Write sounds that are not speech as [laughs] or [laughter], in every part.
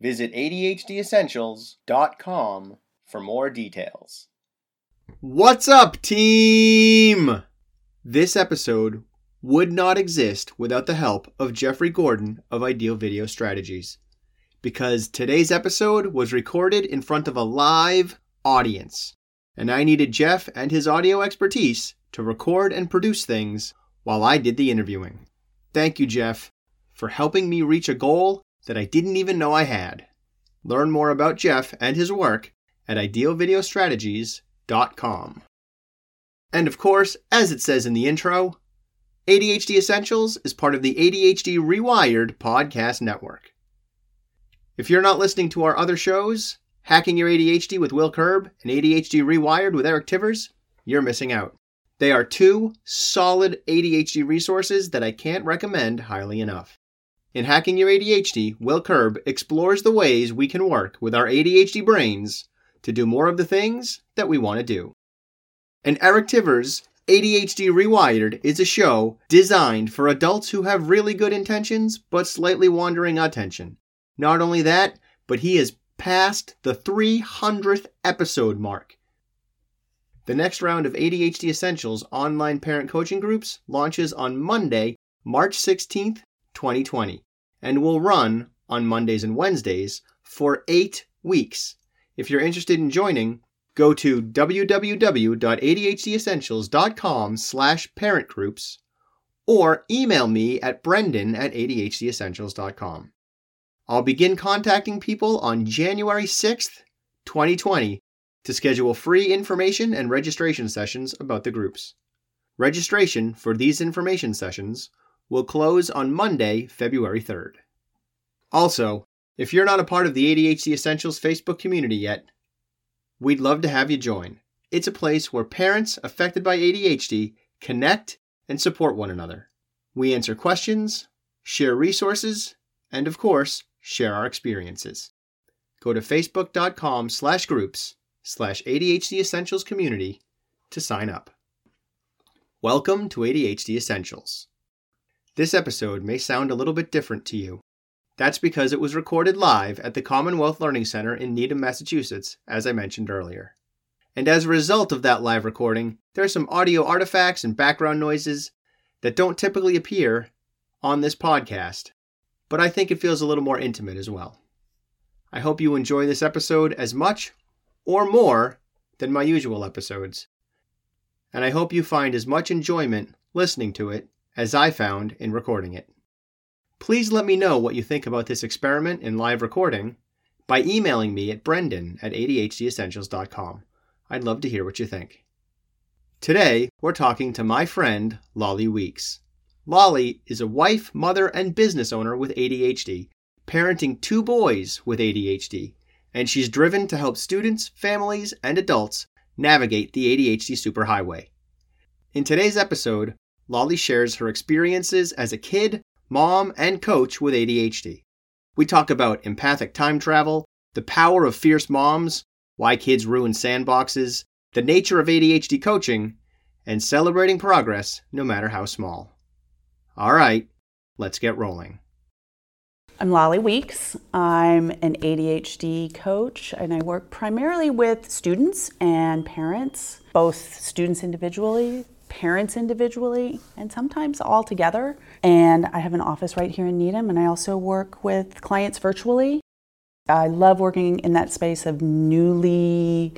Visit ADHDessentials.com for more details. What's up, team? This episode would not exist without the help of Jeffrey Gordon of Ideal Video Strategies. Because today's episode was recorded in front of a live audience, and I needed Jeff and his audio expertise to record and produce things while I did the interviewing. Thank you, Jeff, for helping me reach a goal that I didn't even know I had. Learn more about Jeff and his work at idealvideostrategies.com. And of course, as it says in the intro, ADHD Essentials is part of the ADHD Rewired podcast network. If you're not listening to our other shows, Hacking Your ADHD with Will Curb and ADHD Rewired with Eric Tivers, you're missing out. They are two solid ADHD resources that I can't recommend highly enough. In Hacking Your ADHD, Will Curb explores the ways we can work with our ADHD brains to do more of the things that we want to do. And Eric Tivers, ADHD Rewired, is a show designed for adults who have really good intentions but slightly wandering attention. Not only that, but he has passed the 300th episode mark. The next round of ADHD Essentials online parent coaching groups launches on Monday, March 16th, 2020, and will run on Mondays and Wednesdays for eight weeks. If you're interested in joining, go to www.adhdessentials.com slash parent groups or email me at brendan at adhdessentials.com. I'll begin contacting people on January 6th, 2020 to schedule free information and registration sessions about the groups. Registration for these information sessions will close on Monday, February 3rd. Also, if you're not a part of the ADHD Essentials Facebook community yet, we'd love to have you join. It's a place where parents affected by ADHD connect and support one another. We answer questions, share resources, and of course, share our experiences. Go to facebook.com slash groups slash ADHD Essentials community to sign up. Welcome to ADHD Essentials. This episode may sound a little bit different to you. That's because it was recorded live at the Commonwealth Learning Center in Needham, Massachusetts, as I mentioned earlier. And as a result of that live recording, there are some audio artifacts and background noises that don't typically appear on this podcast but I think it feels a little more intimate as well. I hope you enjoy this episode as much or more than my usual episodes. And I hope you find as much enjoyment listening to it as I found in recording it. Please let me know what you think about this experiment in live recording by emailing me at brendan at adhdessentials.com. I'd love to hear what you think. Today, we're talking to my friend, Lolly Weeks. Lolly is a wife, mother, and business owner with ADHD, parenting two boys with ADHD, and she's driven to help students, families, and adults navigate the ADHD superhighway. In today's episode, Lolly shares her experiences as a kid, mom, and coach with ADHD. We talk about empathic time travel, the power of fierce moms, why kids ruin sandboxes, the nature of ADHD coaching, and celebrating progress no matter how small. All right, let's get rolling. I'm Lolly Weeks. I'm an ADHD coach and I work primarily with students and parents, both students individually, parents individually, and sometimes all together. And I have an office right here in Needham and I also work with clients virtually. I love working in that space of newly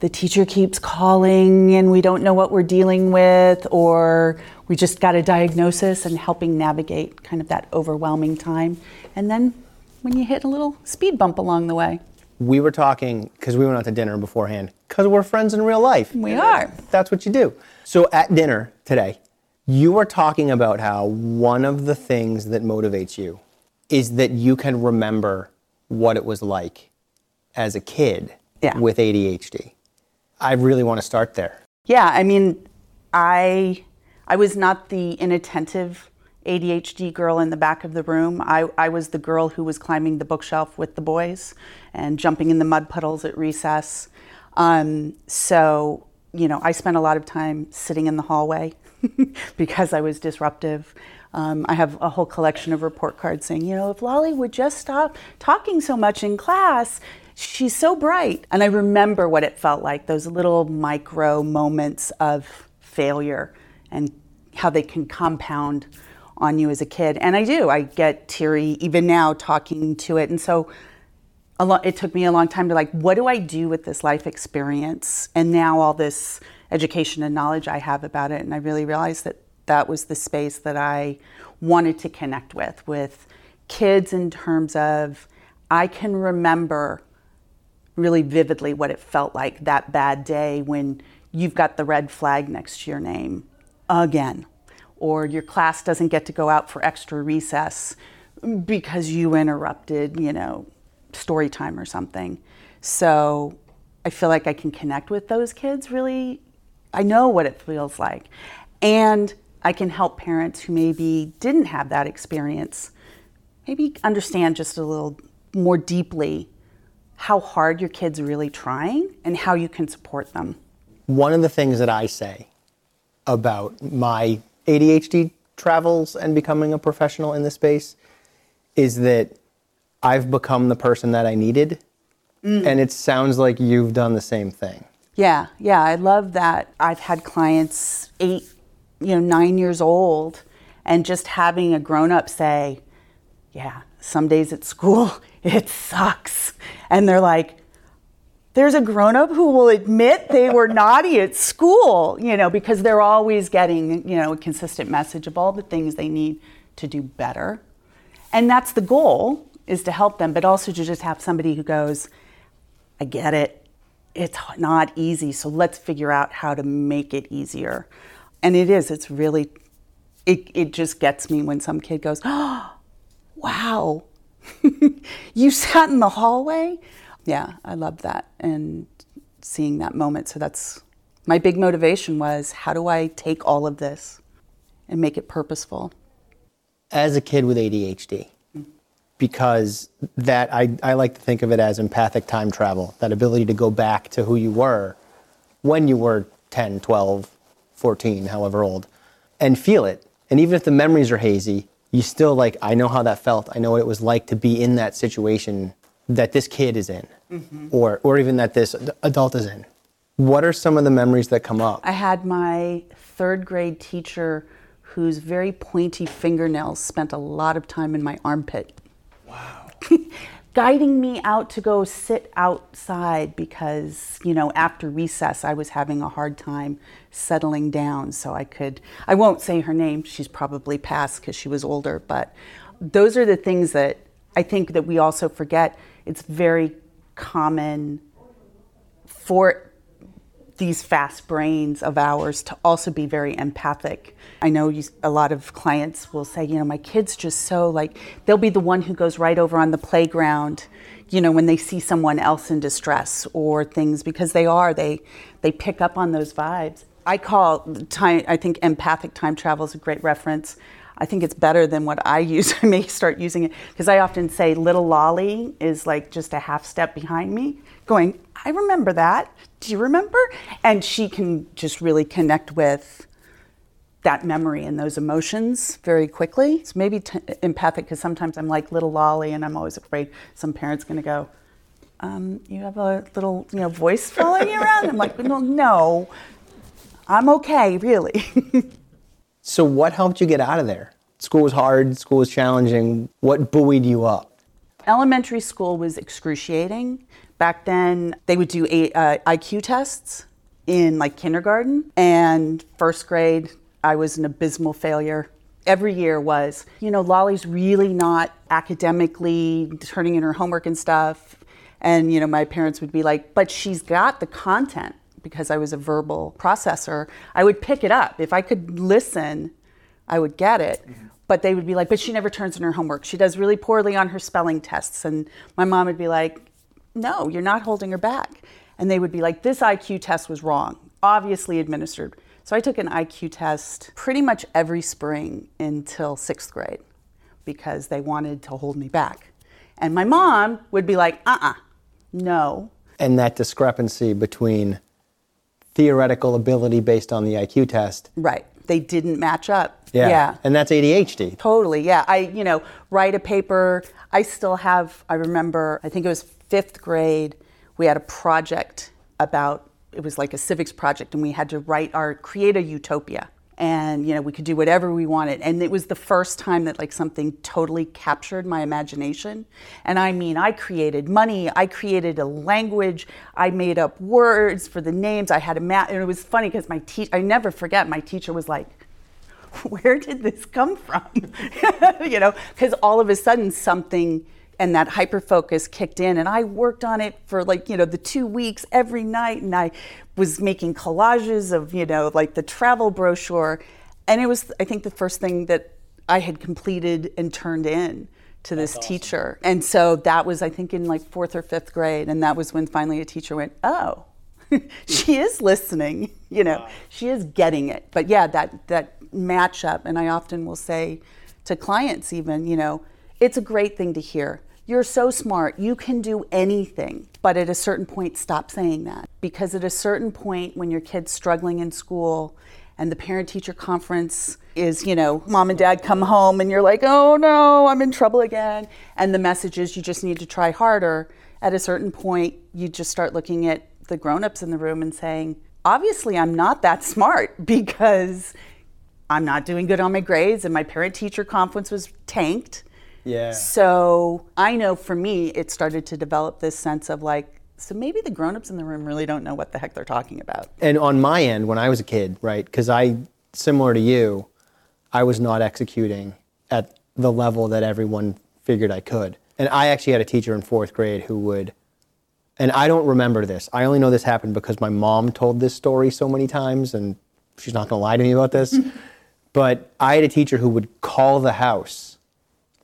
the teacher keeps calling and we don't know what we're dealing with, or we just got a diagnosis and helping navigate kind of that overwhelming time. And then when you hit a little speed bump along the way. We were talking because we went out to dinner beforehand because we're friends in real life. We are. That's what you do. So at dinner today, you were talking about how one of the things that motivates you is that you can remember what it was like as a kid Yeah. with ADHD. I really want to start there. Yeah, I mean, I I was not the inattentive ADHD girl in the back of the room. I, I was the girl who was climbing the bookshelf with the boys and jumping in the mud puddles at recess. Um, so, you know, I spent a lot of time sitting in the hallway [laughs] because I was disruptive. Um, I have a whole collection of report cards saying, you know, if Lolly would just stop talking so much in class, she's so bright. And I remember what it felt like those little micro moments of failure and how they can compound on you as a kid. And I do. I get teary even now talking to it. And so lo- it took me a long time to like, what do I do with this life experience? And now all this education and knowledge I have about it. And I really realized that that was the space that I wanted to connect with, with kids in terms of I can remember really vividly what it felt like that bad day when you've got the red flag next to your name again, or your class doesn't get to go out for extra recess because you interrupted, you know, story time or something. So I feel like I can connect with those kids really. I know what it feels like. And I can help parents who maybe didn't have that experience maybe understand just a little more deeply how hard your kid's are really trying and how you can support them. One of the things that I say about my ADHD travels and becoming a professional in this space is that I've become the person that I needed. Mm. And it sounds like you've done the same thing. Yeah, yeah, I love that. I've had clients eight, you know, nine years old, and just having a grown up say, Yeah, some days at school [laughs] it sucks. And they're like, there's a grown up who will admit they were [laughs] naughty at school, you know, because they're always getting, you know, a consistent message of all the things they need to do better. And that's the goal is to help them, but also to just have somebody who goes, I get it. It's not easy, so let's figure out how to make it easier. And it is, it's really, it, it just gets me when some kid goes, oh, [gasps] wow, [laughs] you sat in the hallway? Yeah, I love that and seeing that moment. So that's my big motivation was how do I take all of this and make it purposeful? As a kid with ADHD, because that I, I like to think of it as empathic time travel, that ability to go back to who you were when you were 10, 12, 14, however old, and feel it. And even if the memories are hazy, you still like, I know how that felt. I know what it was like to be in that situation that this kid is in, mm-hmm. or, or even that this adult is in. What are some of the memories that come up? I had my third grade teacher whose very pointy fingernails spent a lot of time in my armpit. [laughs] Guiding me out to go sit outside because, you know, after recess I was having a hard time settling down so I could, I won't say her name, she's probably passed because she was older, but those are the things that I think that we also forget. It's very common for these fast brains of ours to also be very empathic. I know you, a lot of clients will say, you know, my kid's just so like, they'll be the one who goes right over on the playground, you know, when they see someone else in distress or things because they are, they, they pick up on those vibes. I call time, I think empathic time travel is a great reference. I think it's better than what I use. [laughs] I may start using it because I often say little Lolly is like just a half step behind me, going, I remember that. Do you remember? And she can just really connect with that memory and those emotions very quickly. So maybe t- empathic because sometimes I'm like little Lolly and I'm always afraid some parent's going to go, um, you have a little, you know, voice following you around. I'm like, no, no, I'm okay, really. [laughs] So, what helped you get out of there? School was hard, school was challenging. What buoyed you up? Elementary school was excruciating. Back then, they would do a, uh, IQ tests in like kindergarten, and first grade, I was an abysmal failure. Every year was, you know, Lolly's really not academically turning in her homework and stuff. And, you know, my parents would be like, but she's got the content because I was a verbal processor. I would pick it up. If I could listen, I would get it. But they would be like, but she never turns in her homework. She does really poorly on her spelling tests. And my mom would be like, no, you're not holding her back. And they would be like, this IQ test was wrong, obviously administered. So I took an IQ test pretty much every spring until sixth grade because they wanted to hold me back. And my mom would be like, uh uh no. And that discrepancy between theoretical ability based on the IQ test. Right. They didn't match up. Yeah. yeah. And that's ADHD. Totally, yeah. I, you know, write a paper. I still have, I remember, I think it was fifth grade, we had a project about, it was like a civics project, and we had to write our, create a utopia. And, you know, we could do whatever we wanted. And it was the first time that like something totally captured my imagination. And I mean, I created money, I created a language, I made up words for the names, I had a map. And it was funny because my teacher, I never forget, my teacher was like, where did this come from? [laughs] you know, because all of a sudden something and that hyper focus kicked in and I worked on it for like, you know, the two weeks every night and I was making collages of, you know, like the travel brochure. And it was, I think, the first thing that I had completed and turned in to this teacher. And so that was, I think, in like fourth or fifth grade. And that was when finally a teacher went, oh, [laughs] she is listening, [laughs] you know, she is getting it. But yeah, that, that match up and I often will say to clients, even, you know, it's a great thing to hear. You're so smart, you can do anything. But at a certain point, stop saying that. Because at a certain point, when your kid's struggling in school and the parent teacher conference is, you know, mom and dad come home and you're like, oh no, I'm in trouble again. And the message is you just need to try harder. At a certain point, you just start looking at the grown ups in the room and saying, obviously, I'm not that smart [laughs] because I'm not doing good on my grades and my parent teacher conference was tanked. Yeah. So I know for me, it started to develop this sense of like, so maybe the grown-ups in the room really don't know what the heck they're talking about. And on my end, when I was a kid, right, because I, similar to you, I was not executing at the level that everyone figured I could. And I actually had a teacher in fourth grade who would, and I don't remember this. I only know this happened because my mom told this story so many times, and she's not going to lie to me about this. [laughs] but I had a teacher who would call the house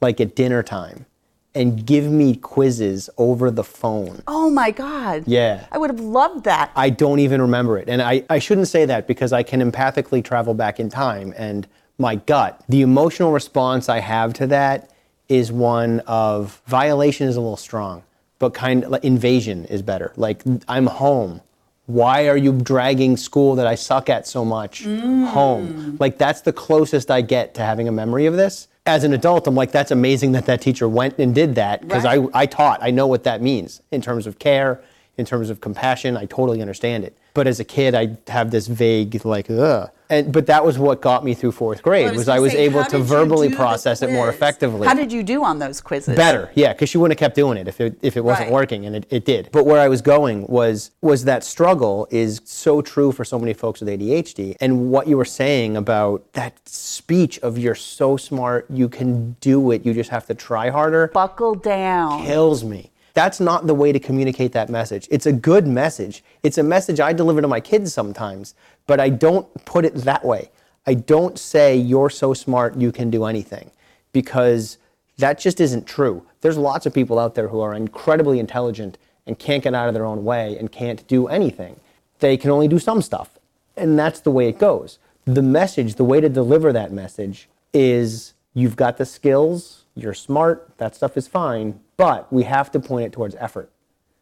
like at dinner time and give me quizzes over the phone. Oh my God. Yeah. I would have loved that. I don't even remember it. And I, I shouldn't say that because I can empathically travel back in time. And my gut, the emotional response I have to that is one of violation is a little strong, but kind of like invasion is better. Like, I'm home. Why are you dragging school that I suck at so much mm. home? Like, that's the closest I get to having a memory of this. As an adult, I'm like, that's amazing that that teacher went and did that because Right. I, I taught. I know what that means in terms of care, in terms of compassion. I totally understand it. But as a kid, I have this vague like, ugh. And but that was what got me through fourth grade I was was I was say, able to verbally process it more effectively. How did you do on those quizzes? Better, yeah, because she wouldn't have kept doing it if it if it wasn't Right. working, and it, it did. But where I was going was was that struggle is so true for so many folks with ADHD, and what you were saying about that speech of you're so smart, you can do it, you just have to try harder Buckle down. kills me. That's not the way to communicate that message. It's a good message. It's a message I deliver to my kids sometimes, but I don't put it that way. I don't say you're so smart you can do anything because that just isn't true. There's lots of people out there who are incredibly intelligent and can't get out of their own way and can't do anything. They can only do some stuff. And that's the way it goes. The message, the way to deliver that message is you've got the skills, you're smart, that stuff is fine, but we have to point it towards effort,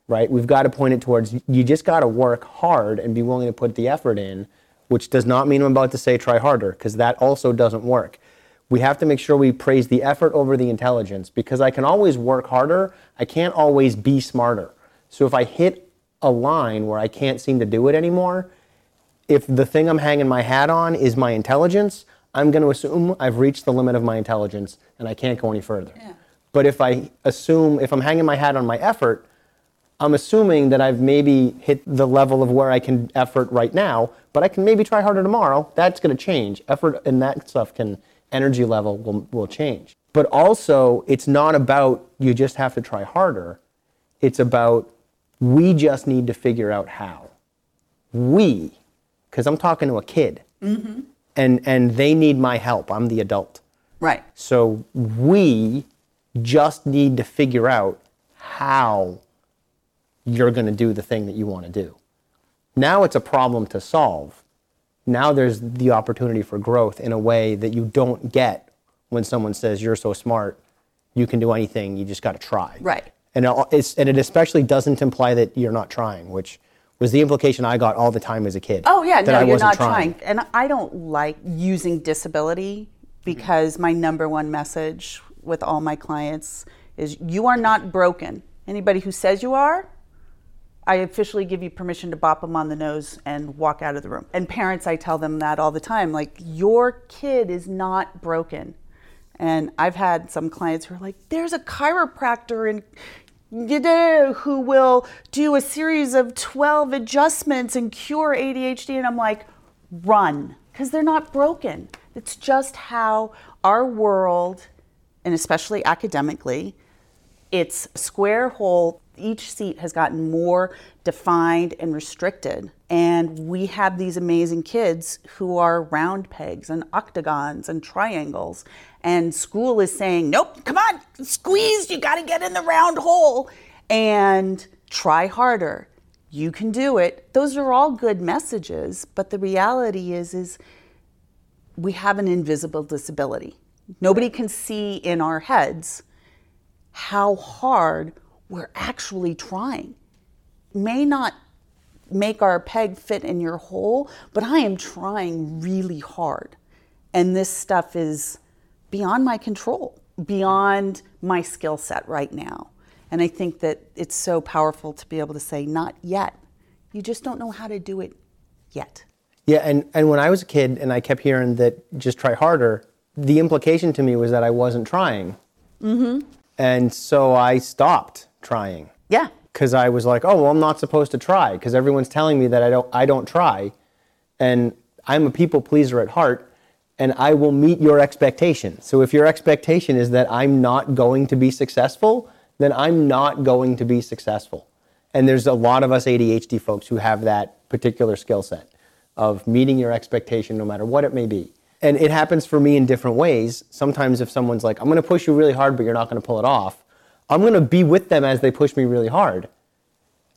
right? We've got to point it towards you just got to work hard and be willing to put the effort in, which does not mean I'm about to say try harder, because that also doesn't work. We have to make sure we praise the effort over the intelligence because I can always work harder, I can't always be smarter. So if I hit a line where I can't seem to do it anymore, if the thing I'm hanging my hat on is my intelligence, I'm going to assume I've reached the limit of my intelligence and I can't go any further. But if I assume, if I'm hanging my hat on my effort, I'm assuming that I've maybe hit the level of where I can effort right now, but I can maybe try harder tomorrow. That's going to change. Effort and that stuff can, energy level will, will change. But also, it's not about you just have to try harder. It's about we just need to figure out how we, because I'm talking to a kid, mm-hmm. and and they need my help. I'm the adult. Right. So we just need to figure out how you're going to do the thing that you want to do. Now it's a problem to solve. Now there's the opportunity for growth in a way that you don't get when someone says you're so smart, you can do anything, you just got to try. Right. And it- it's and it especially doesn't imply that you're not trying, which was the implication I got all the time as a kid. Oh yeah, that no, I you're not trying. And I don't like using disability because my number one message with all my clients is you are not broken. Anybody who says you are, I officially give you permission to bop them on the nose and walk out of the room. And parents, I tell them that all the time like, your kid is not broken. And I've had some clients who are like, there's a chiropractor in who will do a series of 12 adjustments and cure ADHD. And I'm like, run, because they're not broken. It's just how our world, and especially academically, it's square hole. Each seat has gotten more defined and restricted. And we have these amazing kids who are round pegs and octagons and triangles. And school is saying, nope, come on, squeeze, you got to get in the round hole and try harder. You can do it. Those are all good messages, but the reality is is we have an invisible disability. Nobody can see in our heads how hard we're actually trying. May not make our peg fit in your hole, but I am trying really hard. And this stuff is beyond my control, beyond my skill set right now. And I think that it's so powerful to be able to say, not yet. You just don't know how to do it yet. Yeah, and, and when I was a kid and I kept hearing that just try harder, the implication to me was that I wasn't trying. Mm-hmm. And so I stopped trying Yeah. because I was like, oh, well, I'm not supposed to try because everyone's telling me that I don't, I don't try. And I'm a people pleaser at heart and I will meet your expectation. So if your expectation is that I'm not going to be successful, then I'm not going to be successful. And there's a lot of us ADHD folks who have that particular skill set of meeting your expectation no matter what it may be. And it happens for me in different ways. Sometimes if someone's like, I'm going to push you really hard, but you're not going to pull it off, I'm going to be with them as they push me really hard.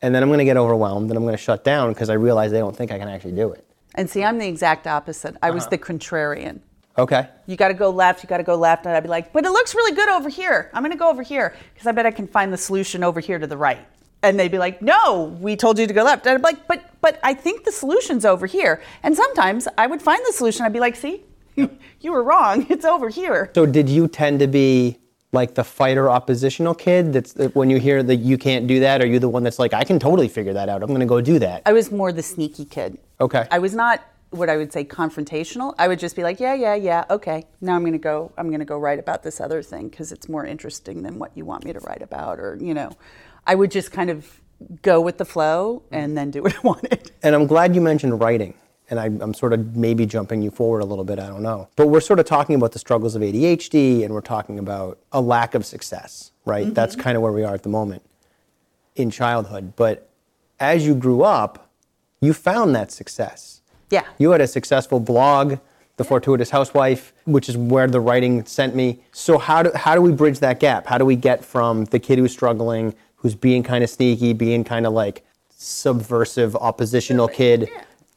And then I'm going to get overwhelmed and I'm going to shut down because I realize they don't think I can actually do it. And see, I'm the exact opposite. I was uh-huh. the contrarian. Okay. You got to go left, you got to go left. And I'd be like, but it looks really good over here. I'm going to go over here because I bet I can find the solution over here to the right. And they'd be like, no, we told you to go left. And I'd be like, but, but I think the solution's over here. And sometimes I would find the solution. I'd be like, see, [laughs] you were wrong. It's over here. So did you tend to be like the fighter oppositional kid that's that when you hear that you can't do that, are you the one that's like, I can totally figure that out. I'm going to go do that. I was more the sneaky kid. Okay. I was not what I would say confrontational. I would just be like, yeah, yeah, yeah, okay. Now I'm going to go. I'm going to go write about this other thing because it's more interesting than what you want me to write about, or you know, I would just kind of go with the flow and then do what I [laughs] wanted. And I'm glad you mentioned writing. And I, I'm sort of maybe jumping you forward a little bit, I don't know. But we're sort of talking about the struggles of ADHD and we're talking about a lack of success, right? Mm-hmm. That's kind of where we are at the moment in childhood. But as you grew up, you found that success. Yeah. You had a successful blog, The Fortuitous Housewife, which is where the writing sent me. So how do how do we bridge that gap? How do we get from the kid who's struggling, who's being kind of sneaky, being kind of like subversive, oppositional kid,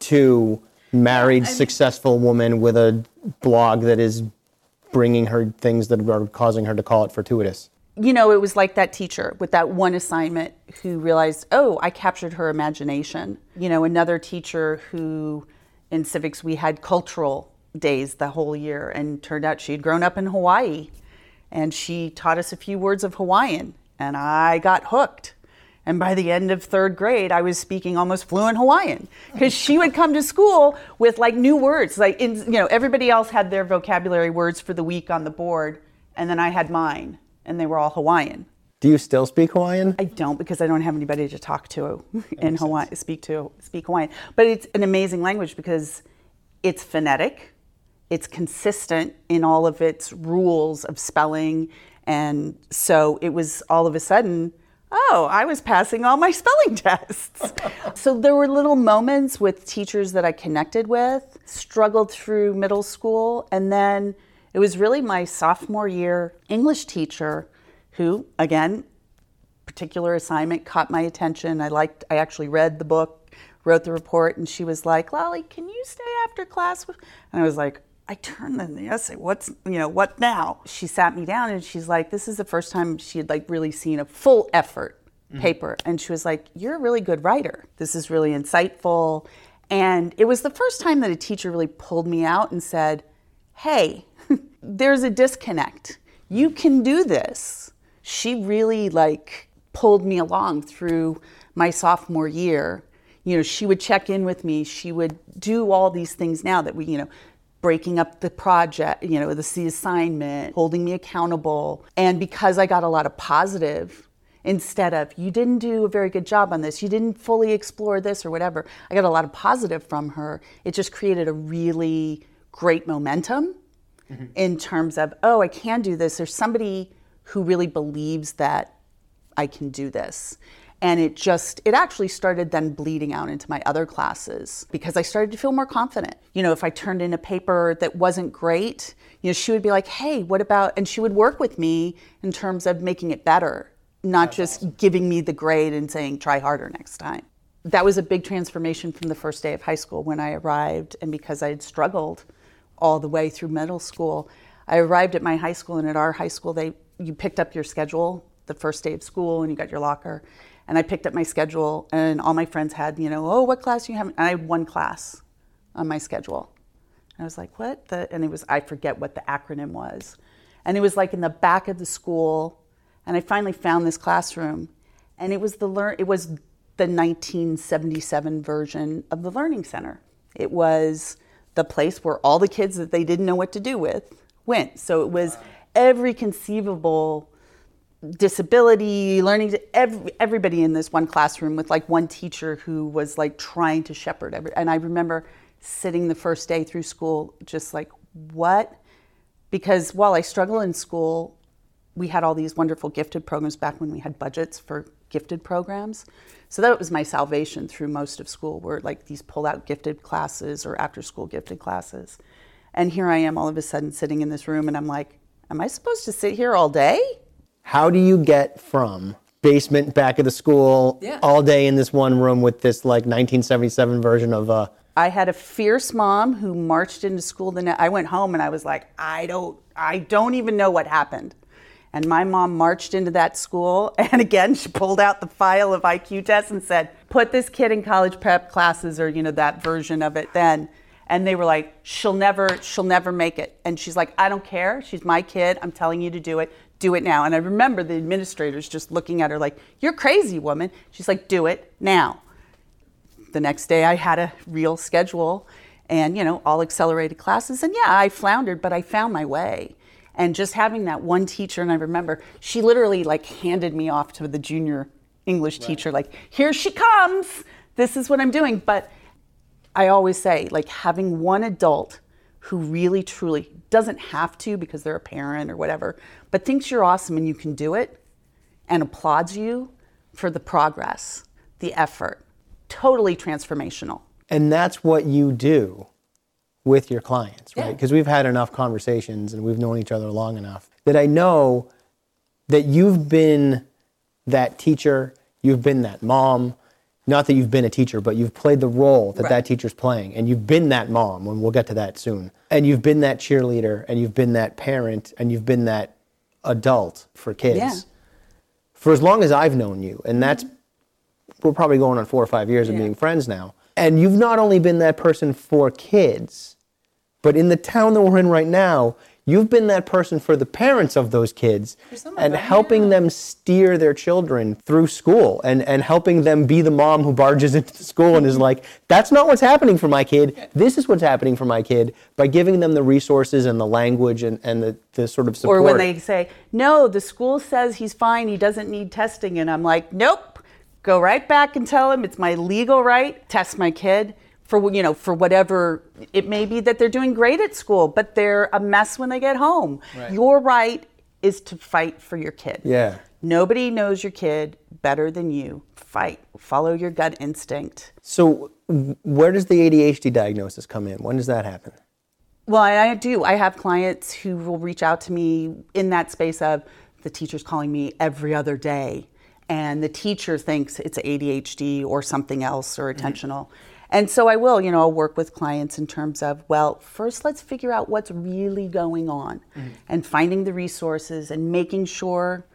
to married, successful woman with a blog that is bringing her things that are causing her to call it fortuitous? you know, it was like that teacher with that one assignment who realized, oh, I captured her imagination. You know, another teacher who in civics we had cultural days the whole year and turned out she'd grown up in Hawaii and she taught us a few words of Hawaiian and I got hooked. And by the end of third grade, I was speaking almost fluent Hawaiian because she would come to school with like new words. Like, in, you know, everybody else had their vocabulary words for the week on the board, and then I had mine, and they were all Hawaiian. Do you still speak Hawaiian? I don't because I don't have anybody to talk to in Hawaii, speak to, speak Hawaiian. But it's an amazing language because it's phonetic, it's consistent in all of its rules of spelling, and so it was all of a sudden oh, I was passing all my [laughs] spelling tests. so there were little moments with teachers that I connected with, struggled through middle school, and then it was really my sophomore year English teacher who, again, particular assignment caught my attention. I liked I actually read the book, wrote the report, and she was like, Lolly, can you stay after class? And I was like, I turned in the essay. What's you know what now? She sat me down and she's like, this is the first time she had like really seen a full effort mm-hmm. paper, and she was like, you're a really good writer. This is really insightful, and it was the first time that a teacher really pulled me out and said, hey, [laughs] there's a disconnect. You can do this. She really like pulled me along through my sophomore year. You know, she would check in with me. She would do all these things now that we, you know, breaking up the project, you know, the, assignment, holding me accountable. And because I got a lot of positive instead of, you didn't do a very good job on this, you didn't fully explore this or whatever, I got a lot of positive from her. It just created a really great momentum mm-hmm. in terms of, oh, I can do this. There's somebody who really believes that I can do this. And it just, it actually started then bleeding out into my other classes because I started to feel more confident. You know, if I turned in a paper that wasn't great, you know, she would be like, hey, what about, and she would work with me in terms of making it better, not just giving me the grade and saying, try harder next time. That was a big transformation from the first day of high school when I arrived. And because I had struggled all the way through middle school, I arrived at my high school, and at our high school, they you picked up your schedule the first day of school, and you got your locker. And I picked up my schedule, and all my friends had, you know, oh, what class do you have? And I had one class on my schedule. I was like, what? The, and it was, I forget what the acronym was. And it was like in the back of the school. And I finally found this classroom. And it was the learn, it was the 1977 version of the Learning Center. It was the place where all the kids that they didn't know what to do with went. So it was every conceivable disability, learning, to every, everybody in this one classroom with like one teacher who was like trying to shepherd every. And I remember sitting the first day through school, just like, what? Because while I struggle in school, we had all these wonderful gifted programs back when we had budgets for gifted programs. So that was my salvation through most of school, were like these pull out gifted classes or after school gifted classes. And here I am all of a sudden sitting in this room and I'm like, am I supposed to sit here all day? How do you get from basement back of the school Yeah. all day in this one room with this like 1977 version of uh I had a fierce mom who marched into school the next I went home and I was like, I don't I don't even know what happened. And my mom marched into that school [laughs] and again she pulled out the file of IQ tests and said, "Put this kid in college prep classes or you know that version of it then." And they were like, "She'll never she'll never make it." And she's like, "I don't care. She's my kid. I'm telling you to do it. Do it now." And I remember the administrators just looking at her like, "You're crazy, woman." She's like, "Do it now." the next day I had a real schedule and, you know, all accelerated classes. And yeah, I floundered, but I found my way. And just having that one teacher, and I remember she literally like handed me off to the junior English teacher, like, here she comes. This is what I'm doing. But I always say, like, having one adult who really truly doesn't have to because they're a parent or whatever, but thinks you're awesome and you can do it and applauds you for the progress, the effort. Totally transformational. and that's what you do with your clients, right? Yeah. Because we've had enough conversations and we've known each other long enough that I know that you've been that teacher, you've been that mom. Not that you've been a teacher, but you've played the role that that teacher's playing, and you've been that mom, and we'll get to that soon. And you've been that cheerleader, and you've been that parent, and you've been that adult for kids Yeah. for as long as I've known you, and that's we're probably going on four or five years of Yeah. being friends now. And you've not only been that person for kids, but in the town that we're in right now, you've been that person for the parents of those kids of and them, helping them steer their children through school and, and helping them be the mom who barges [laughs] into the school and is like, that's not what's happening for my kid. This is what's happening for my kid by giving them the resources and the language and, and the, the sort of support. Or when they say, no, the school says he's fine, he doesn't need testing. And I'm like, nope, go right back and tell him it's my legal right, test my kid for, you know, for whatever, it may be that they're doing great at school, but they're a mess when they get home. Your right is to fight for your kid. Yeah. Nobody knows your kid better than you. Fight. Follow your gut instinct. So, where does the ADHD diagnosis come in? When does that happen? Well, I I do. I have clients who will reach out to me in that space of the teacher's calling me every other day, and the teacher thinks it's ADHD or something else or attentional. And so I will, you know, I'll work with clients in terms of, well, first let's figure out what's really going on mm-hmm. and finding the resources and making sure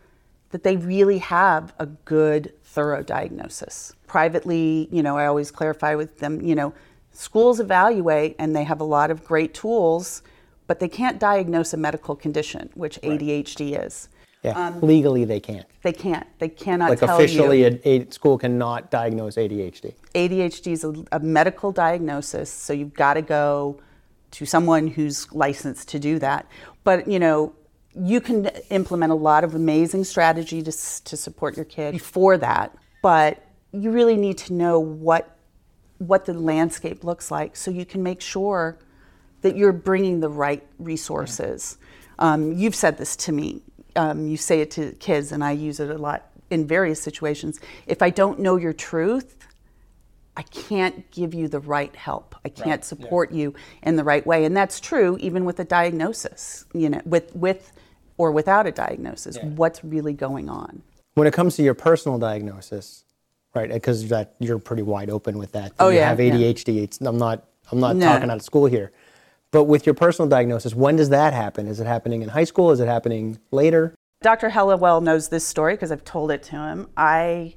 that they really have a good, thorough diagnosis. Privately, you know, I always clarify with them, you know, schools evaluate and they have a lot of great tools, but they can't diagnose a medical condition, which ADHD is. Yeah. Legally, they can't. They can't. They cannot Like tell officially, you. a, a school cannot diagnose ADHD. ADHD is a, a medical diagnosis, so you've got to go to someone who's licensed to do that. But you know, you can implement a lot of amazing strategy to s- to support your kid before that. But you really need to know what what the landscape looks like, so you can make sure that you're bringing the right resources. Um, you've said this to me. Um, you say it to kids, and I use it a lot in various situations. If I don't know your truth, I can't give you the right help. I can't support you in the right way, and that's true even with a diagnosis. You know, with with or without a diagnosis, what's really going on? When it comes to your personal diagnosis, right? Because that you're pretty wide open with that. that Oh, you yeah, have yeah. ADHD. It's, I'm not. I'm not No. talking out of school here. But with your personal diagnosis, when does that happen? Is it happening in high school? Is it happening later? Dr. Hallowell knows this story because I've told it to him. I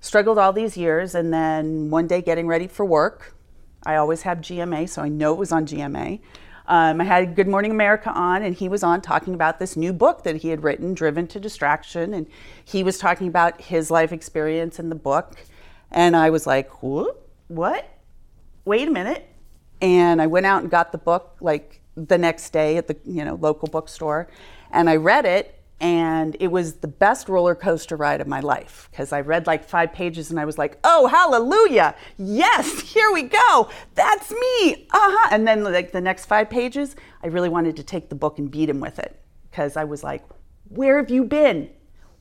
struggled all these years, and then one day getting ready for work, I always have GMA, so I know it was on GMA. Um, I had Good Morning America on, and he was on talking about this new book that he had written, Driven to Distraction, and he was talking about his life experience in the book. And I was like, "Who- what? Wait a minute. And I went out and got the book like the next day at the you know local bookstore, and I read it, and it was the best roller coaster ride of my life because I read like five pages and I was like, oh hallelujah, yes, [laughs] here we go, that's me, uh huh. And then like the next five pages, I really wanted to take the book and beat him with it because I was like, where have you been?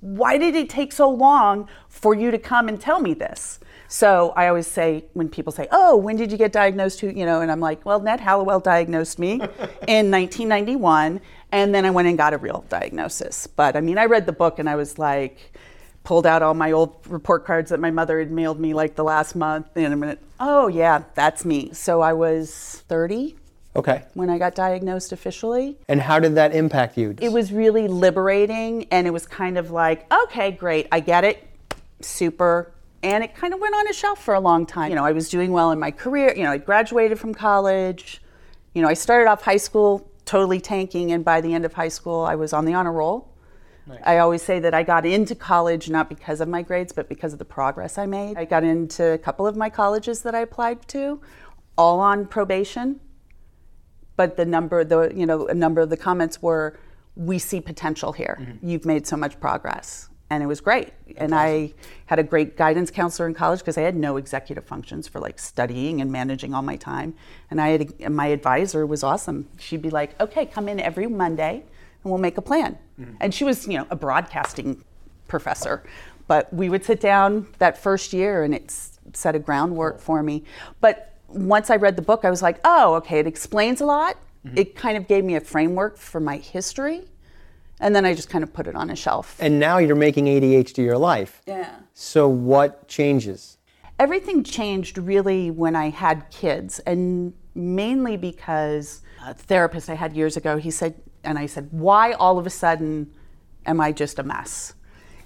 Why did it take so long for you to come and tell me this? So I always say when people say, "Oh, when did you get diagnosed?" Who, you know, and I'm like, "Well, Ned Hallowell diagnosed me [laughs] in 1991, and then I went and got a real diagnosis." But I mean, I read the book and I was like, pulled out all my old report cards that my mother had mailed me like the last month, and I'm like, "Oh yeah, that's me." So I was 30 Okay. when I got diagnosed officially. And how did that impact you? it was really liberating and it was kind of like okay great i get it super. And it kind of went on a shelf for a long time. You know i was doing well in my career you know i graduated from college. You know i started off high school totally tanking and by the end of high school i was on the honor roll. I always say that I got into college not because of my grades, but because of the progress I made. I got into a couple of my colleges that I applied to, all on probation but the number the you know a number of the comments were we see potential here. Mm-hmm. You've made so much progress. And it was great. And i had a great guidance counselor in college because i had no executive functions for like studying and managing all my time. And i had a, my advisor was awesome. She'd be like okay come in every monday and we'll make a plan. Mm-hmm. And she was you know a broadcasting professor. But we would sit down that first year and it set a groundwork for me. But once i read the book i was like oh okay it explains a lot mm-hmm. it kind of gave me a framework for my history and then i just kind of put it on a shelf and now you're making ADHD your life. yeah So what changes? everything changed really when I had kids, and mainly because a therapist I had years ago, he said, and I said, why all of a sudden am I just a mess?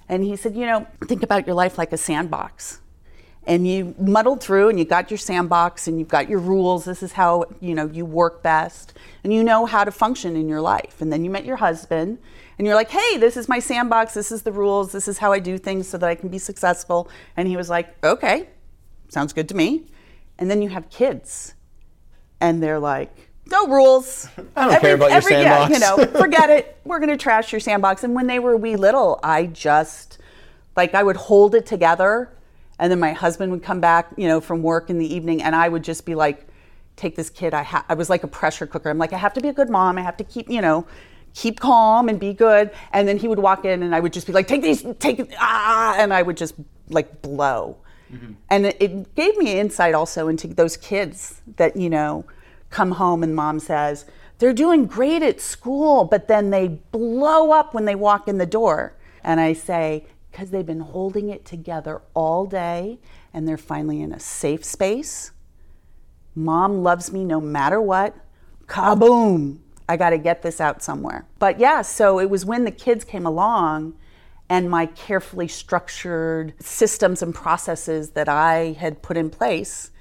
And he said, you know, think about your life like a sandbox. And you muddled through and you got your sandbox and you've got your rules. This is how, you know, you work best. And you know how to function in your life. And then you met your husband and you're like, hey, this is my sandbox. This is the rules. This is how I do things so that I can be successful. And he was like, okay, sounds good to me. And then you have kids and they're like, no rules. I don't care about your yeah, you know, [laughs] forget it. We're going to trash your sandbox. And when they were wee little, I just, like, I would hold it together. And then my husband would come back, you know, from work in the evening, and I would just be like, take this kid. I, ha-. I was like a pressure cooker. I'm like, I have to be a good mom. I have to keep, you know, keep calm and be good. And then he would walk in and I would just be like, take these, take, ah, and I would just like blow. And it, it gave me insight also into those kids that, you know, come home and mom says, they're doing great at school, but then they blow up when they walk in the door. And I say, because they've been holding it together all day and they're finally in a safe space. Mom loves me no matter what. Kaboom! I got to get this out somewhere. But yeah, so it was when the kids came along and my carefully structured systems and processes that I had put in place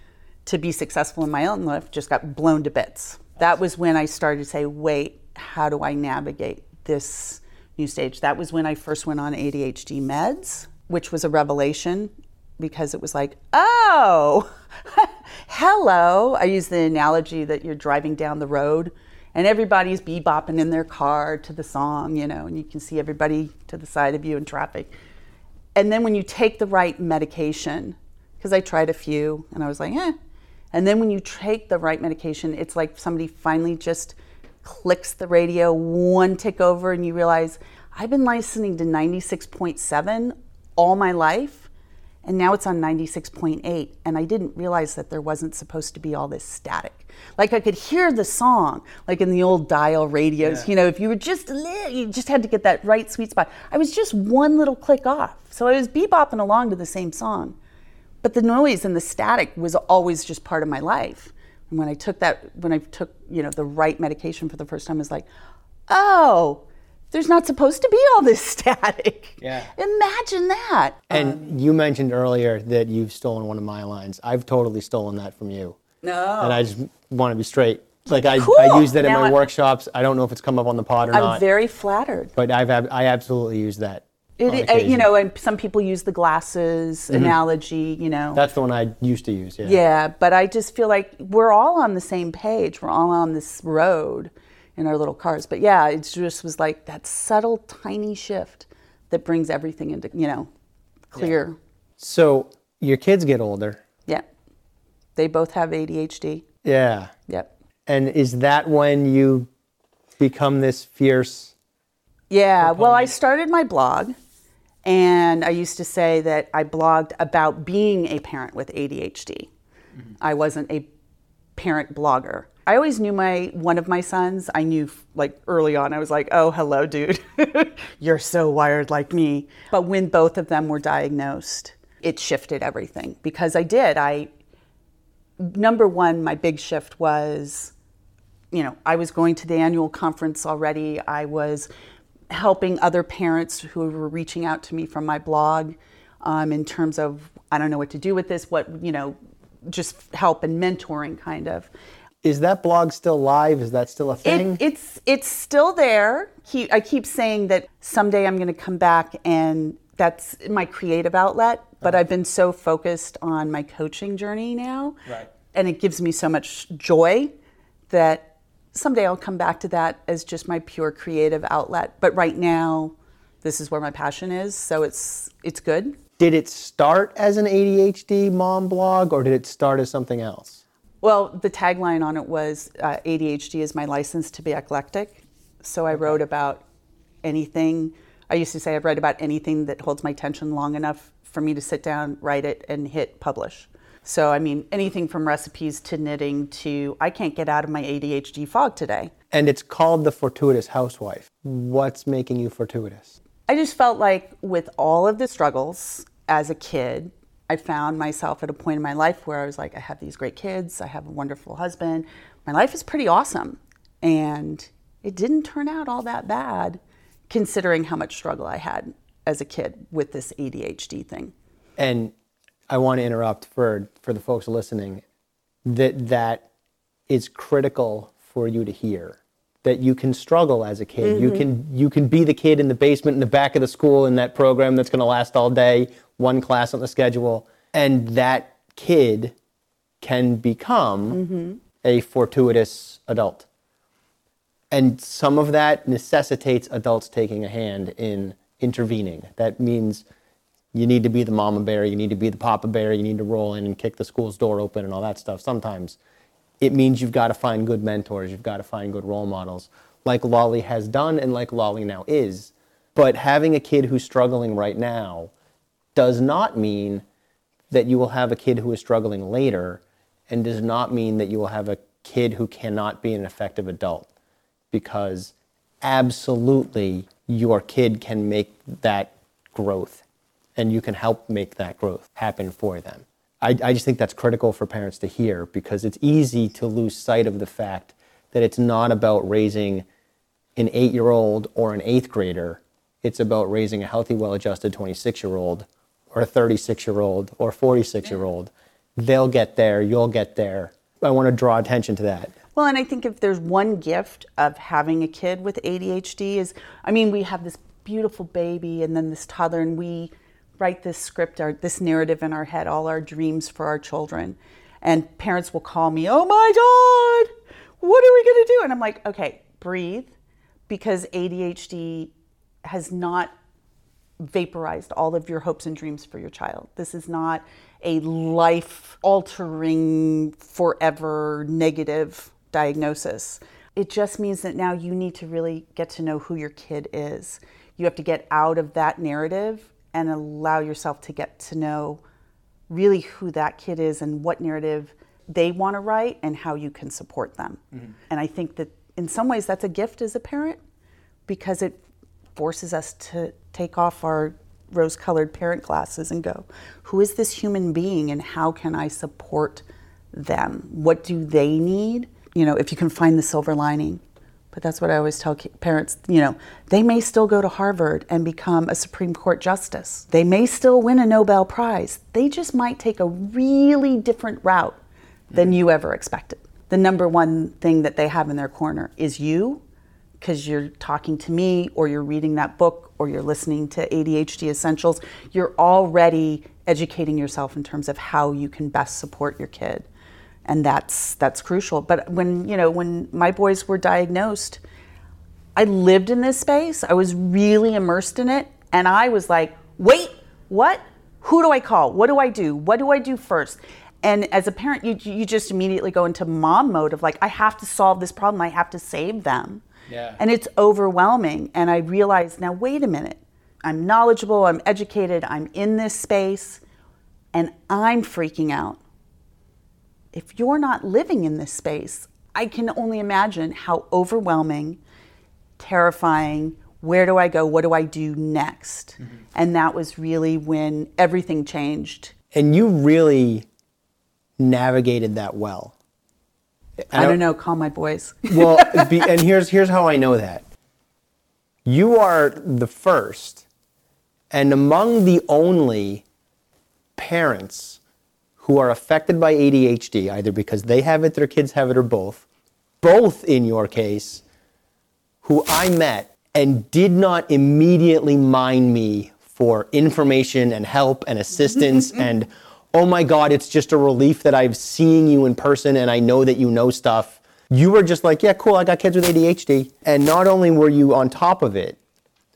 to be successful in my own life just got blown to bits. That was when I started to say, wait, how do I navigate this new stage? That was when I first went on ADHD meds, which was a revelation because it was like, oh, [laughs] hello. I use the analogy that you're driving down the road and everybody's bebopping in their car to the song, you know, and you can see everybody to the side of you in traffic. And then when you take the right medication, because I tried a few and I was like, eh. And then when you take the right medication, it's like somebody finally just clicks the radio one tick over and you realize I've been listening to 96.7 all my life and now it's on 96.8 and i didn't realize that there wasn't supposed to be all this static. Like i could hear the song like in the old dial radios Yeah. you know if you were just you just had to get that right sweet spot. I was just one little click off. So i was bebopping along to the same song but the noise and the static was always just part of my life and when i took that when i took you know the right medication for the first time i was like oh there's not supposed to be all this [laughs] static Yeah. imagine that And um, you mentioned earlier that you've stolen one of my lines. I've totally stolen that from you. no And I just want to be straight. Like I, Cool. I use that in my I- workshops. I don't know if it's come up on the pod or not. I'm very flattered. but I've I absolutely use that. It, uh, you know, and some people use the glasses analogy. You know, That's the one I used to use. Yeah. yeah. But I just feel like we're all on the same page. We're all on this road in our little cars. But yeah, it just was like that subtle, tiny shift that brings everything into you know clear. So your kids get older. Yeah, they both have ADHD. Yeah. Yep. And is that when you become this fierce? Yeah, well, I started my blog, and I used to say that I blogged about being a parent with ADHD. Mm-hmm. I wasn't a parent blogger. I always knew my one of my sons. I knew like early on. I was like, "Oh, hello, dude. [laughs] You're so wired like me." But when both of them were diagnosed, it shifted everything because I did. I number one, my big shift was you know, I was going to the annual conference already. I was helping other parents who were reaching out to me from my blog um, in terms of, I don't know what to do with this, what, you know, just help and mentoring kind of. Is that blog still live? Is that still a thing? It, it's it's still there. Keep, I keep saying that someday I'm going to come back and that's my creative outlet. But I've been so focused on my coaching journey now, Right. and it gives me so much joy that someday I'll come back to that as just my pure creative outlet. But right now, this is where my passion is, so it's it's good. did it start as an ADHD mom blog or did it start as something else? Well, the tagline on it was uh, ADHD is my license to be eclectic. So I wrote about anything. I used to say I've read about anything that holds my attention long enough for me to sit down, write it, and hit publish. So, I mean, anything from recipes to knitting to I can't get out of my ADHD fog today. And it's called The Fortuitous Housewife. What's making you fortuitous? I just felt like with all of the struggles as a kid, I found myself at a point in my life where I was like, I have these great kids, I have a wonderful husband, my life is pretty awesome. And it didn't turn out all that bad considering how much struggle I had as a kid with this ADHD thing. And I want to interrupt for, for the folks listening that that is critical for you to hear. That you can struggle as a kid. You mm-hmm. can you can be the kid in the basement in the back of the school in that program that's going to last all day, one class on the schedule, and that kid can become mm-hmm. a fortuitous adult. And some of that necessitates adults taking a hand in intervening. That means you need to be the mama bear, you need to be the papa bear, you need to roll in and kick the school's door open and all that stuff. Sometimes it means you've got to find good mentors, you've got to find good role models. like Lolly has done and like Lolly now is. But having a kid who's struggling right now does not mean that you will have a kid who is struggling later and does not mean that you will have a kid who cannot be an effective adult because absolutely your kid can make that growth and you can help make that growth happen for them. I, I just think that's critical for parents to hear because it's easy to lose sight of the fact that it's not about raising an eight year old or an eighth grader. It's about raising a healthy, well adjusted 26 year old or a 36 year old or 46 year old. They'll get there, you'll get there. I want to draw attention to that. Well, and I think if there's one gift of having a kid with ADHD is, I mean, we have this beautiful baby and then this toddler, and we write this script, our, this narrative in our head, all our dreams for our children. And parents will call me, oh my God, what are we going to do? And I'm like, okay, breathe, because ADHD has not vaporized all of your hopes and dreams for your child. This is not a life altering, forever negative diagnosis. It just means that now you need to really get to know who your kid is. You have to get out of that narrative and allow yourself to get to know really who that kid is and what narrative they want to write and how you can support them. Mm-hmm. And I think that in some ways that's a gift as a parent because it forces us to take off our rose colored parent glasses and go, who is this human being and how can I support them? What do they need? you know, if you can find the silver lining. But that's what I always tell parents, you know, they may still go to Harvard and become a Supreme Court justice. They may still win a Nobel Prize. They just might take a really different route than mm-hmm. you ever expected. The number one thing that they have in their corner is you, because you're talking to me or you're reading that book or you're listening to ADHD Essentials. You're already educating yourself in terms of how you can best support your kid and that's that's crucial. But when you know when my boys were diagnosed, I lived in this space. I was really immersed in it, and I was like, "Wait, what? Who do I call? What do I do? What do I do first? And as a parent, you you just immediately go into mom mode of like, I have to solve this problem. I have to save them. Yeah. And it's overwhelming. And I realized now, wait a minute. I'm knowledgeable. I'm educated. I'm in this space, and I'm freaking out if you're not living in this space, I can only imagine how overwhelming, terrifying, where do I go? What do I do next? Mm-hmm. And that was really when everything changed. And you really navigated that well. I, I don't know, call my boys. [laughs] well, be, and here's here's how I know that. You are the first and among the only parents who are affected by ADHD, either because they have it, their kids have it, or both, both in your case, who I met and did not immediately mind me for information and help and assistance [laughs] and oh my god it's just a relief that i've seen you in person and i know that you know stuff. You were just like yeah cool i got kids with adhd and not only were you on top of it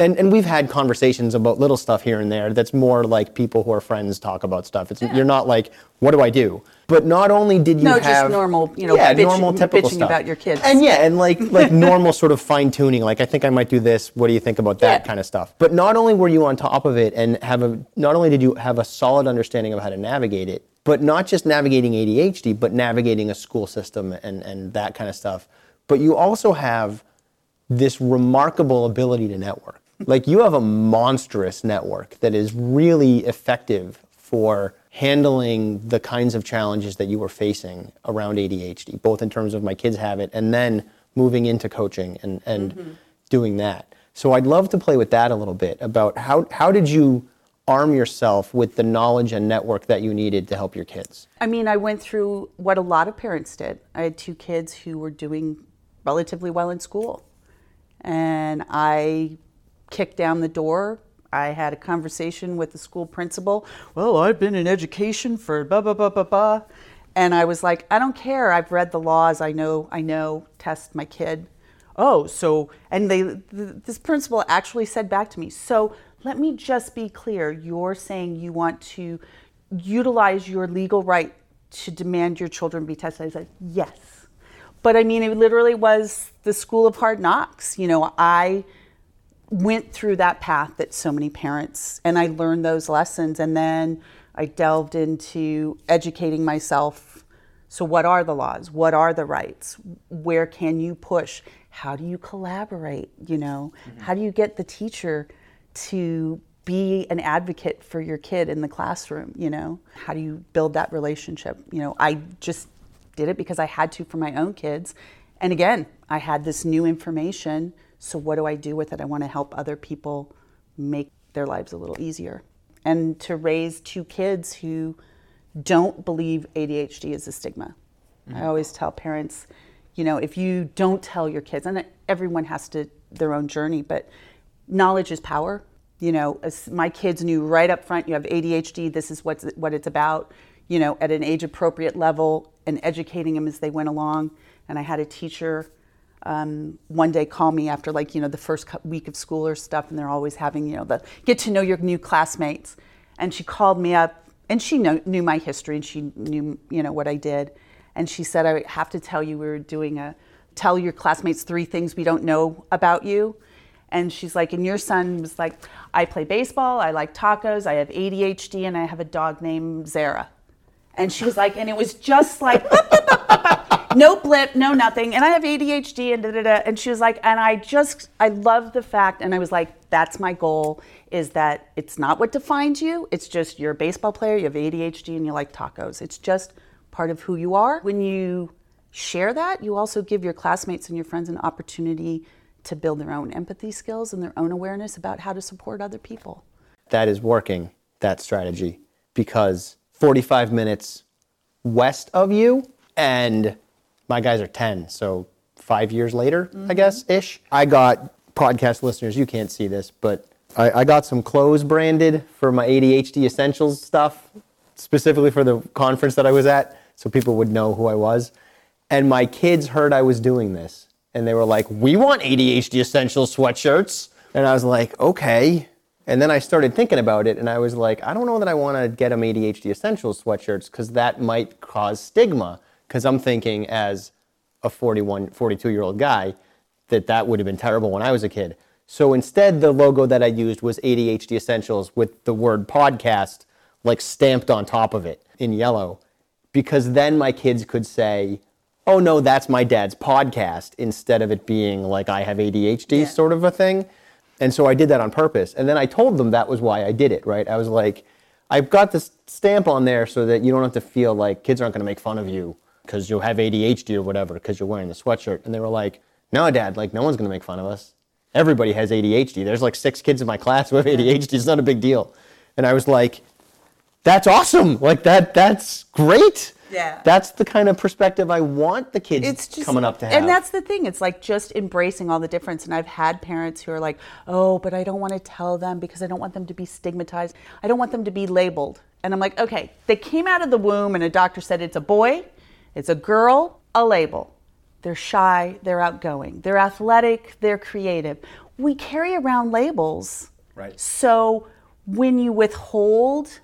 and, and we've had conversations about little stuff here and there that's more like people who are friends talk about stuff. It's, yeah. You're not like, what do I do? But not only did you no, have just normal, you know, yeah, bitch, normal typical bitching stuff. about your kids, and yeah, and like [laughs] like normal sort of fine tuning. Like I think I might do this. What do you think about that yeah. kind of stuff? But not only were you on top of it and have a not only did you have a solid understanding of how to navigate it, but not just navigating ADHD, but navigating a school system and and that kind of stuff. But you also have this remarkable ability to network like you have a monstrous network that is really effective for handling the kinds of challenges that you were facing around ADHD, both in terms of my kids have it and then moving into coaching and, and mm-hmm. doing that. So I'd love to play with that a little bit about how, how did you arm yourself with the knowledge and network that you needed to help your kids? I mean, I went through what a lot of parents did. I had two kids who were doing relatively well in school. And I kicked down the door. I had a conversation with the school principal. Well, I've been in education for blah blah blah blah blah, and I was like, I don't care. I've read the laws. I know. I know. Test my kid. Oh, so and they this principal actually said back to me. So let me just be clear. You're saying you want to utilize your legal right to demand your children be tested. I said yes, But I mean, it literally was the school of hard knocks. You know, I went through that path that so many parents, and I learned those lessons. And then I delved into educating myself. So, what are the laws? What are the rights? Where can you push? How do you collaborate? You know, mm-hmm. how do you get the teacher to be an advocate for your kid in the classroom? You know, how do you build that relationship? You know, I just did it because I had to for my own kids. And again, I had this new information. So, what do I do with it? I want to help other people make their lives a little easier. And to raise two kids who don't believe ADHD is a stigma. Mm-hmm. I always tell parents, you know, if you don't tell your kids, and everyone has to their own journey, but knowledge is power. You know, my kids knew right up front, you have ADHD, this is what's, what it's about you know, at an age appropriate level and educating them as they went along. And I had a teacher um, one day call me after like, you know, the first week of school or stuff, and they're always having, you know, the get to know your new classmates. And she called me up and she know, knew my history and she knew, you know, what I did. And she said, I have to tell you, we were doing a tell your classmates three things we don't know about you. And she's like, and your son was like, I play baseball, I like tacos, I have ADHD, and I have a dog named Zara. And she was like, and it was just like, [laughs] no blip, no nothing. And I have ADHD and da da da. And she was like, and I just, I love the fact, and I was like, that's my goal is that it's not what defines you. It's just you're a baseball player, you have ADHD, and you like tacos. It's just part of who you are. When you share that, you also give your classmates and your friends an opportunity to build their own empathy skills and their own awareness about how to support other people. That is working, that strategy, because 45 minutes west of you, and my guys are 10, so five years later, mm-hmm. I guess, ish. I got podcast listeners, you can't see this, but I, I got some clothes branded for my ADHD Essentials stuff, specifically for the conference that I was at, so people would know who I was. And my kids heard I was doing this, and they were like, We want ADHD Essentials sweatshirts. And I was like, Okay. And then I started thinking about it and I was like, I don't know that I want to get them ADHD Essentials sweatshirts because that might cause stigma. Because I'm thinking, as a 41, 42 year old guy, that that would have been terrible when I was a kid. So instead, the logo that I used was ADHD Essentials with the word podcast like stamped on top of it in yellow. Because then my kids could say, oh no, that's my dad's podcast, instead of it being like I have ADHD yeah. sort of a thing. And so I did that on purpose. And then I told them that was why I did it, right? I was like, I've got this stamp on there so that you don't have to feel like kids aren't going to make fun of you because you have ADHD or whatever because you're wearing the sweatshirt. And they were like, no, dad, like no one's going to make fun of us. Everybody has ADHD. There's like six kids in my class who have ADHD. It's not a big deal. And I was like, that's awesome. Like that, that's great. Yeah. That's the kind of perspective I want the kids it's just, coming up to have. And that's the thing. It's like just embracing all the difference. And I've had parents who are like, oh, but I don't want to tell them because I don't want them to be stigmatized. I don't want them to be labeled. And I'm like, okay, they came out of the womb and a doctor said it's a boy, it's a girl, a label. They're shy, they're outgoing, they're athletic, they're creative. We carry around labels. Right. So when you withhold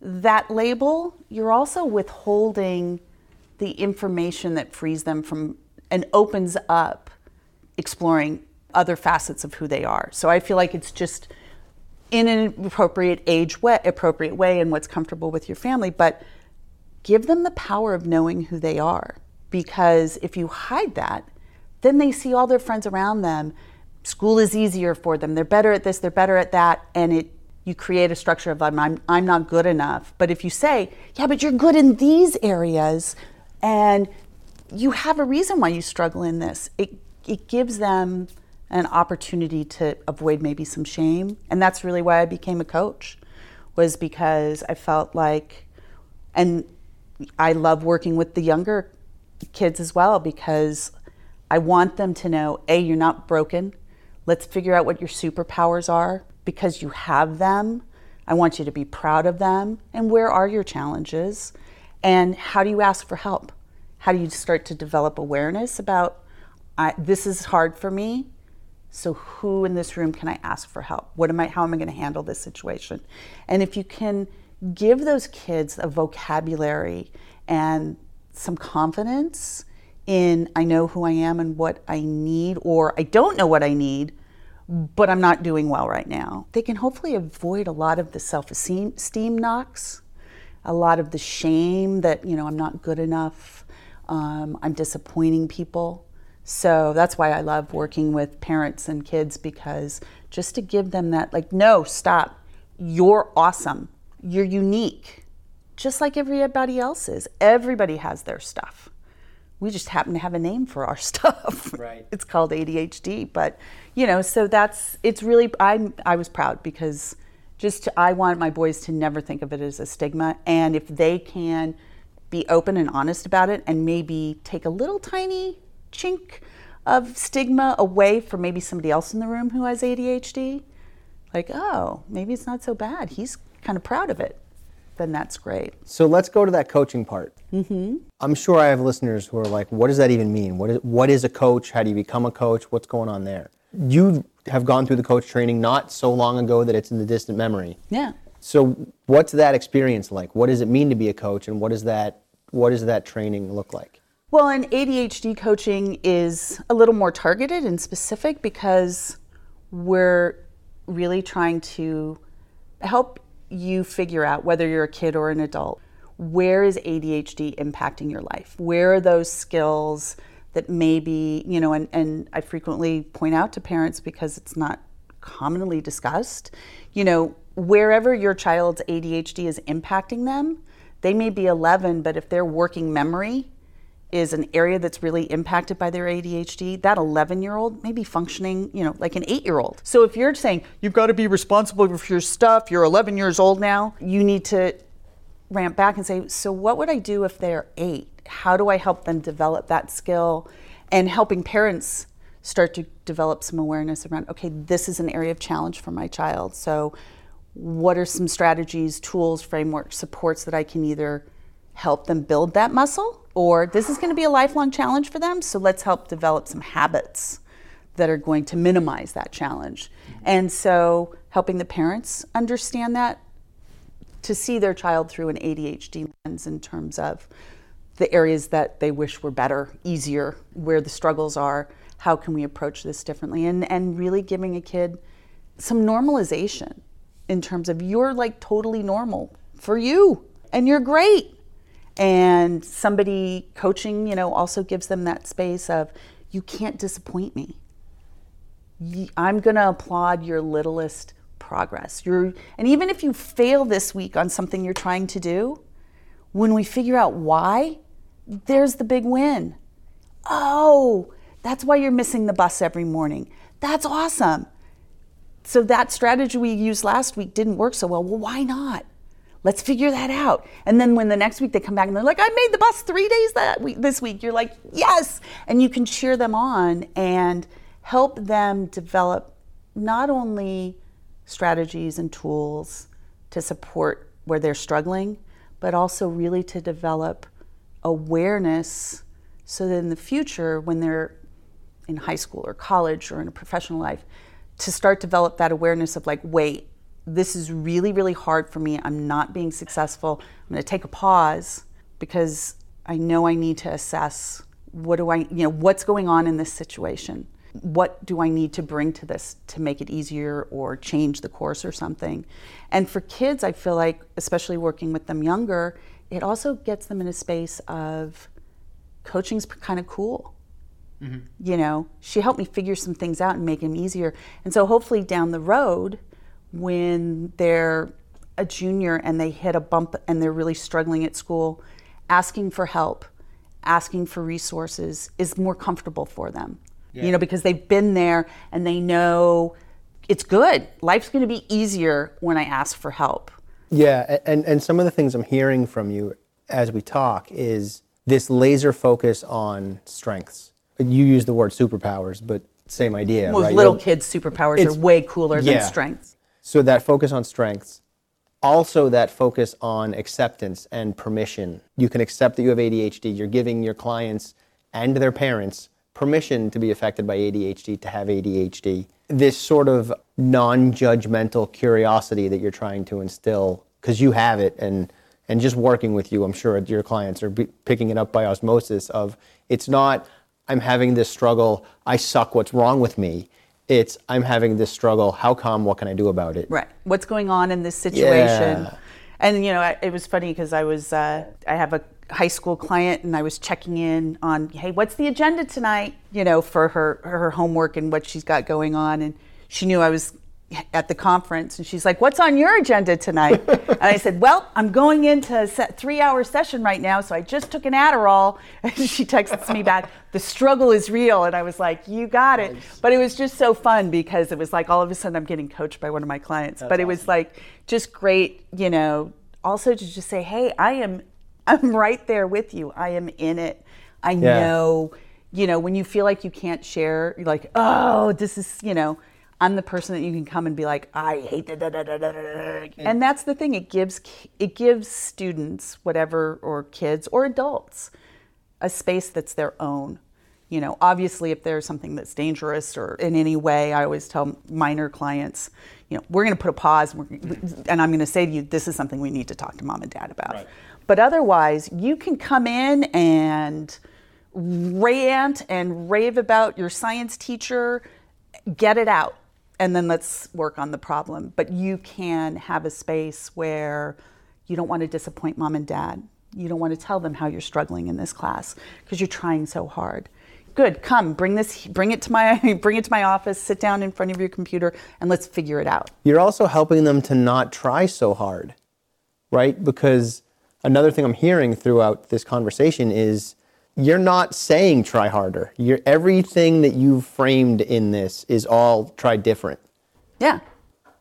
that label, you're also withholding the information that frees them from and opens up exploring other facets of who they are. So I feel like it's just in an appropriate age way, appropriate way and what's comfortable with your family, but give them the power of knowing who they are because if you hide that, then they see all their friends around them. School is easier for them. They're better at this, they're better at that, and it you create a structure of I'm, I'm not good enough. But if you say, yeah, but you're good in these areas and you have a reason why you struggle in this, it, it gives them an opportunity to avoid maybe some shame. And that's really why I became a coach, was because I felt like, and I love working with the younger kids as well because I want them to know A, you're not broken. Let's figure out what your superpowers are because you have them. I want you to be proud of them. And where are your challenges? And how do you ask for help? How do you start to develop awareness about this is hard for me? So who in this room can I ask for help? What am I how am I going to handle this situation? And if you can give those kids a vocabulary and some confidence in I know who I am and what I need, or I don't know what I need, but I'm not doing well right now. They can hopefully avoid a lot of the self esteem knocks, a lot of the shame that, you know, I'm not good enough, um, I'm disappointing people. So that's why I love working with parents and kids because just to give them that, like, no, stop. You're awesome. You're unique, just like everybody else is. Everybody has their stuff. We just happen to have a name for our [laughs] stuff. Right. It's called ADHD, but you know, so that's it's really I I was proud because just to, I want my boys to never think of it as a stigma, and if they can be open and honest about it, and maybe take a little tiny chink of stigma away from maybe somebody else in the room who has ADHD, like oh maybe it's not so bad. He's kind of proud of it. Then that's great. So let's go to that coaching part. Mm-hmm. I'm sure I have listeners who are like, what does that even mean? What is, what is a coach? How do you become a coach? What's going on there? You have gone through the coach training not so long ago that it's in the distant memory. Yeah. So what's that experience like? What does it mean to be a coach and what does that what does that training look like? Well, and ADHD coaching is a little more targeted and specific because we're really trying to help you figure out whether you're a kid or an adult where is ADHD impacting your life? Where are those skills that maybe, you know, and, and I frequently point out to parents because it's not commonly discussed, you know, wherever your child's ADHD is impacting them, they may be 11, but if their working memory is an area that's really impacted by their ADHD, that 11 year old may be functioning, you know, like an eight year old. So if you're saying you've got to be responsible for your stuff, you're 11 years old now, you need to ramp back and say, so what would I do if they're eight? How do I help them develop that skill? And helping parents start to develop some awareness around, okay, this is an area of challenge for my child. So, what are some strategies, tools, frameworks, supports that I can either help them build that muscle or this is going to be a lifelong challenge for them? So, let's help develop some habits that are going to minimize that challenge. And so, helping the parents understand that to see their child through an ADHD lens in terms of the areas that they wish were better, easier, where the struggles are, how can we approach this differently, and, and really giving a kid some normalization in terms of you're like totally normal for you and you're great. And somebody coaching, you know, also gives them that space of you can't disappoint me. I'm going to applaud your littlest progress. You're, and even if you fail this week on something you're trying to do, when we figure out why, there's the big win. Oh, that's why you're missing the bus every morning. That's awesome. So that strategy we used last week didn't work so well. Well, why not? Let's figure that out. And then when the next week they come back and they're like, I made the bus three days that week, this week, you're like, yes. And you can cheer them on and help them develop not only strategies and tools to support where they're struggling, but also really to develop awareness so that in the future, when they're in high school or college or in a professional life, to start develop that awareness of like, wait, this is really, really hard for me. I'm not being successful. I'm going to take a pause because I know I need to assess what do I, you know, what's going on in this situation what do I need to bring to this to make it easier or change the course or something? And for kids, I feel like, especially working with them younger, it also gets them in a space of coaching's kind of cool. Mm-hmm. You know, she helped me figure some things out and make them easier. And so hopefully down the road, when they're a junior and they hit a bump and they're really struggling at school, asking for help, asking for resources is more comfortable for them yeah. you know, because they've been there and they know it's good. Life's going to be easier when I ask for help. Yeah, and, and some of the things I'm hearing from you as we talk is this laser focus on strengths. You use the word superpowers, but same idea. Well, right? little kids' superpowers are way cooler yeah. than strengths. So that focus on strengths, also that focus on acceptance and permission. You can accept that you have ADHD. You're giving your clients and their parents permission to be affected by ADHD to have ADHD. This sort of non judgmental curiosity that you're trying to instill, because you have it and, and just working with you, I'm sure your clients are picking it up by osmosis of it's not I'm having this struggle, I suck, what's wrong with me? It's I'm having this struggle, how come, what can I do about it? Right. What's going on in this situation? Yeah. And you know, it was funny because I was uh, I have a high school client and I was checking in on, hey, what's the agenda tonight? You know, for her her homework and what she's got going on and she knew I was at the conference and she's like, What's on your agenda tonight? [laughs] and I said, Well, I'm going into a three hour session right now, so I just took an Adderall. [laughs] And she texts me back, The struggle is real. And I was like, You got it. Nice. But it was just so fun because it was like all of a sudden I'm getting coached by one of my clients. That's but it was like just great, you know, also to just say, Hey, I am I'm right there with you. I am in it. I yeah. know, you know, when you feel like you can't share, you're like, oh, this is, you know, I'm the person that you can come and be like, I hate da da da da da da. And that's the thing. It gives it gives students, whatever, or kids or adults, a space that's their own. You know, obviously, if there's something that's dangerous or in any way, I always tell minor clients, you know, we're going to put a pause, mm-hmm. and I'm going to say to you, this is something we need to talk to mom and dad about. Right. But otherwise, you can come in and rant and rave about your science teacher, get it out and then let's work on the problem. But you can have a space where you don't want to disappoint mom and dad. You don't want to tell them how you're struggling in this class because you're trying so hard. Good, come bring this, bring it to my, [laughs] bring it to my office. Sit down in front of your computer and let's figure it out. You're also helping them to not try so hard, right? Because another thing I'm hearing throughout this conversation is you're not saying try harder. You're, everything that you've framed in this is all try different. Yeah.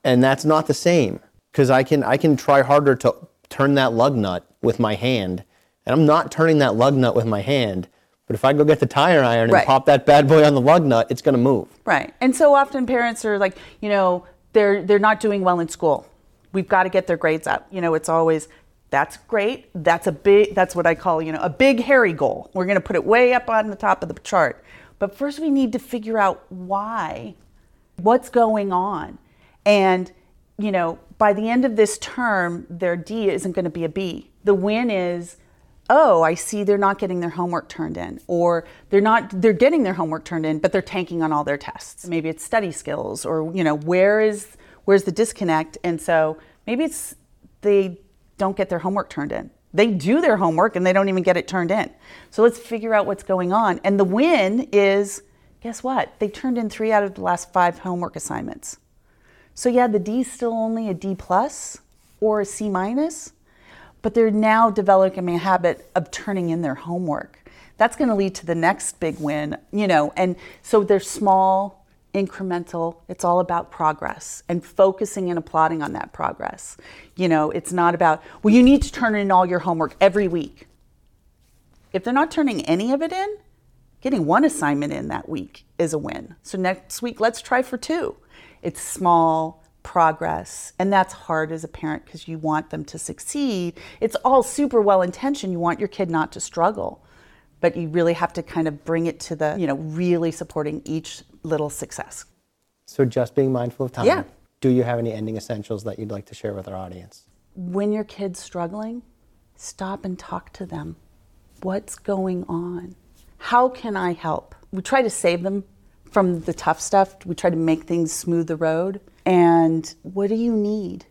And that's not the same because I can I can try harder to turn that lug nut with my hand, and I'm not turning that lug nut with my hand. But if I go get the tire iron and right. pop that bad boy on the lug nut, it's going to move. Right. And so often parents are like, you know, they're they're not doing well in school. We've got to get their grades up. You know, it's always that's great. That's a big that's what I call, you know, a big hairy goal. We're going to put it way up on the top of the chart. But first we need to figure out why what's going on. And you know, by the end of this term, their D isn't going to be a B. The win is oh, I see they're not getting their homework turned in, or they're not they're getting their homework turned in, but they're tanking on all their tests. Maybe it's study skills, or you know, where is where's the disconnect? And so maybe it's they don't get their homework turned in. They do their homework and they don't even get it turned in. So let's figure out what's going on. And the win is guess what? They turned in three out of the last five homework assignments. So yeah, the D is still only a D plus or a C minus, but they're now developing a habit of turning in their homework. That's going to lead to the next big win, you know. And so they're small incremental. It's all about progress and focusing and applauding on that progress. You know, it's not about, well, you need to turn in all your homework every week. If they're not turning any of it in, getting one assignment in that week is a win. So next week, let's try for two. It's small progress, and that's hard as a parent because you want them to succeed. It's all super well intentioned. You want your kid not to struggle but you really have to kind of bring it to the, you know, really supporting each little success. So just being mindful of time. Yeah. Do you have any ending essentials that you'd like to share with our audience? When your kid's struggling, stop and talk to them. What's going on? How can I help? We try to save them from the tough stuff. We try to make things smooth the road. And what do you need?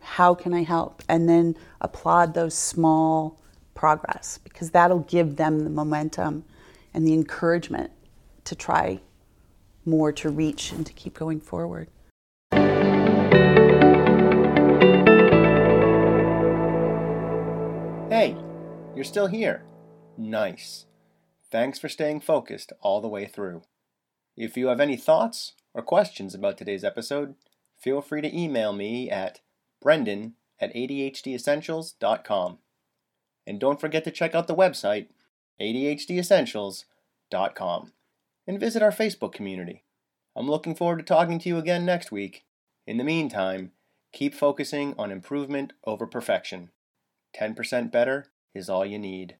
How can I help? And then applaud those small progress because that'll give them the momentum and the encouragement to try more to reach and to keep going forward. Hey, you're still here. Nice. Thanks for staying focused all the way through. If you have any thoughts or questions about today's episode, feel free to email me at brendan at adhdessentials.com. And don't forget to check out the website, adhdessentials.com, and visit our Facebook community. I'm looking forward to talking to you again next week. In the meantime, keep focusing on improvement over perfection. 10% better is all you need.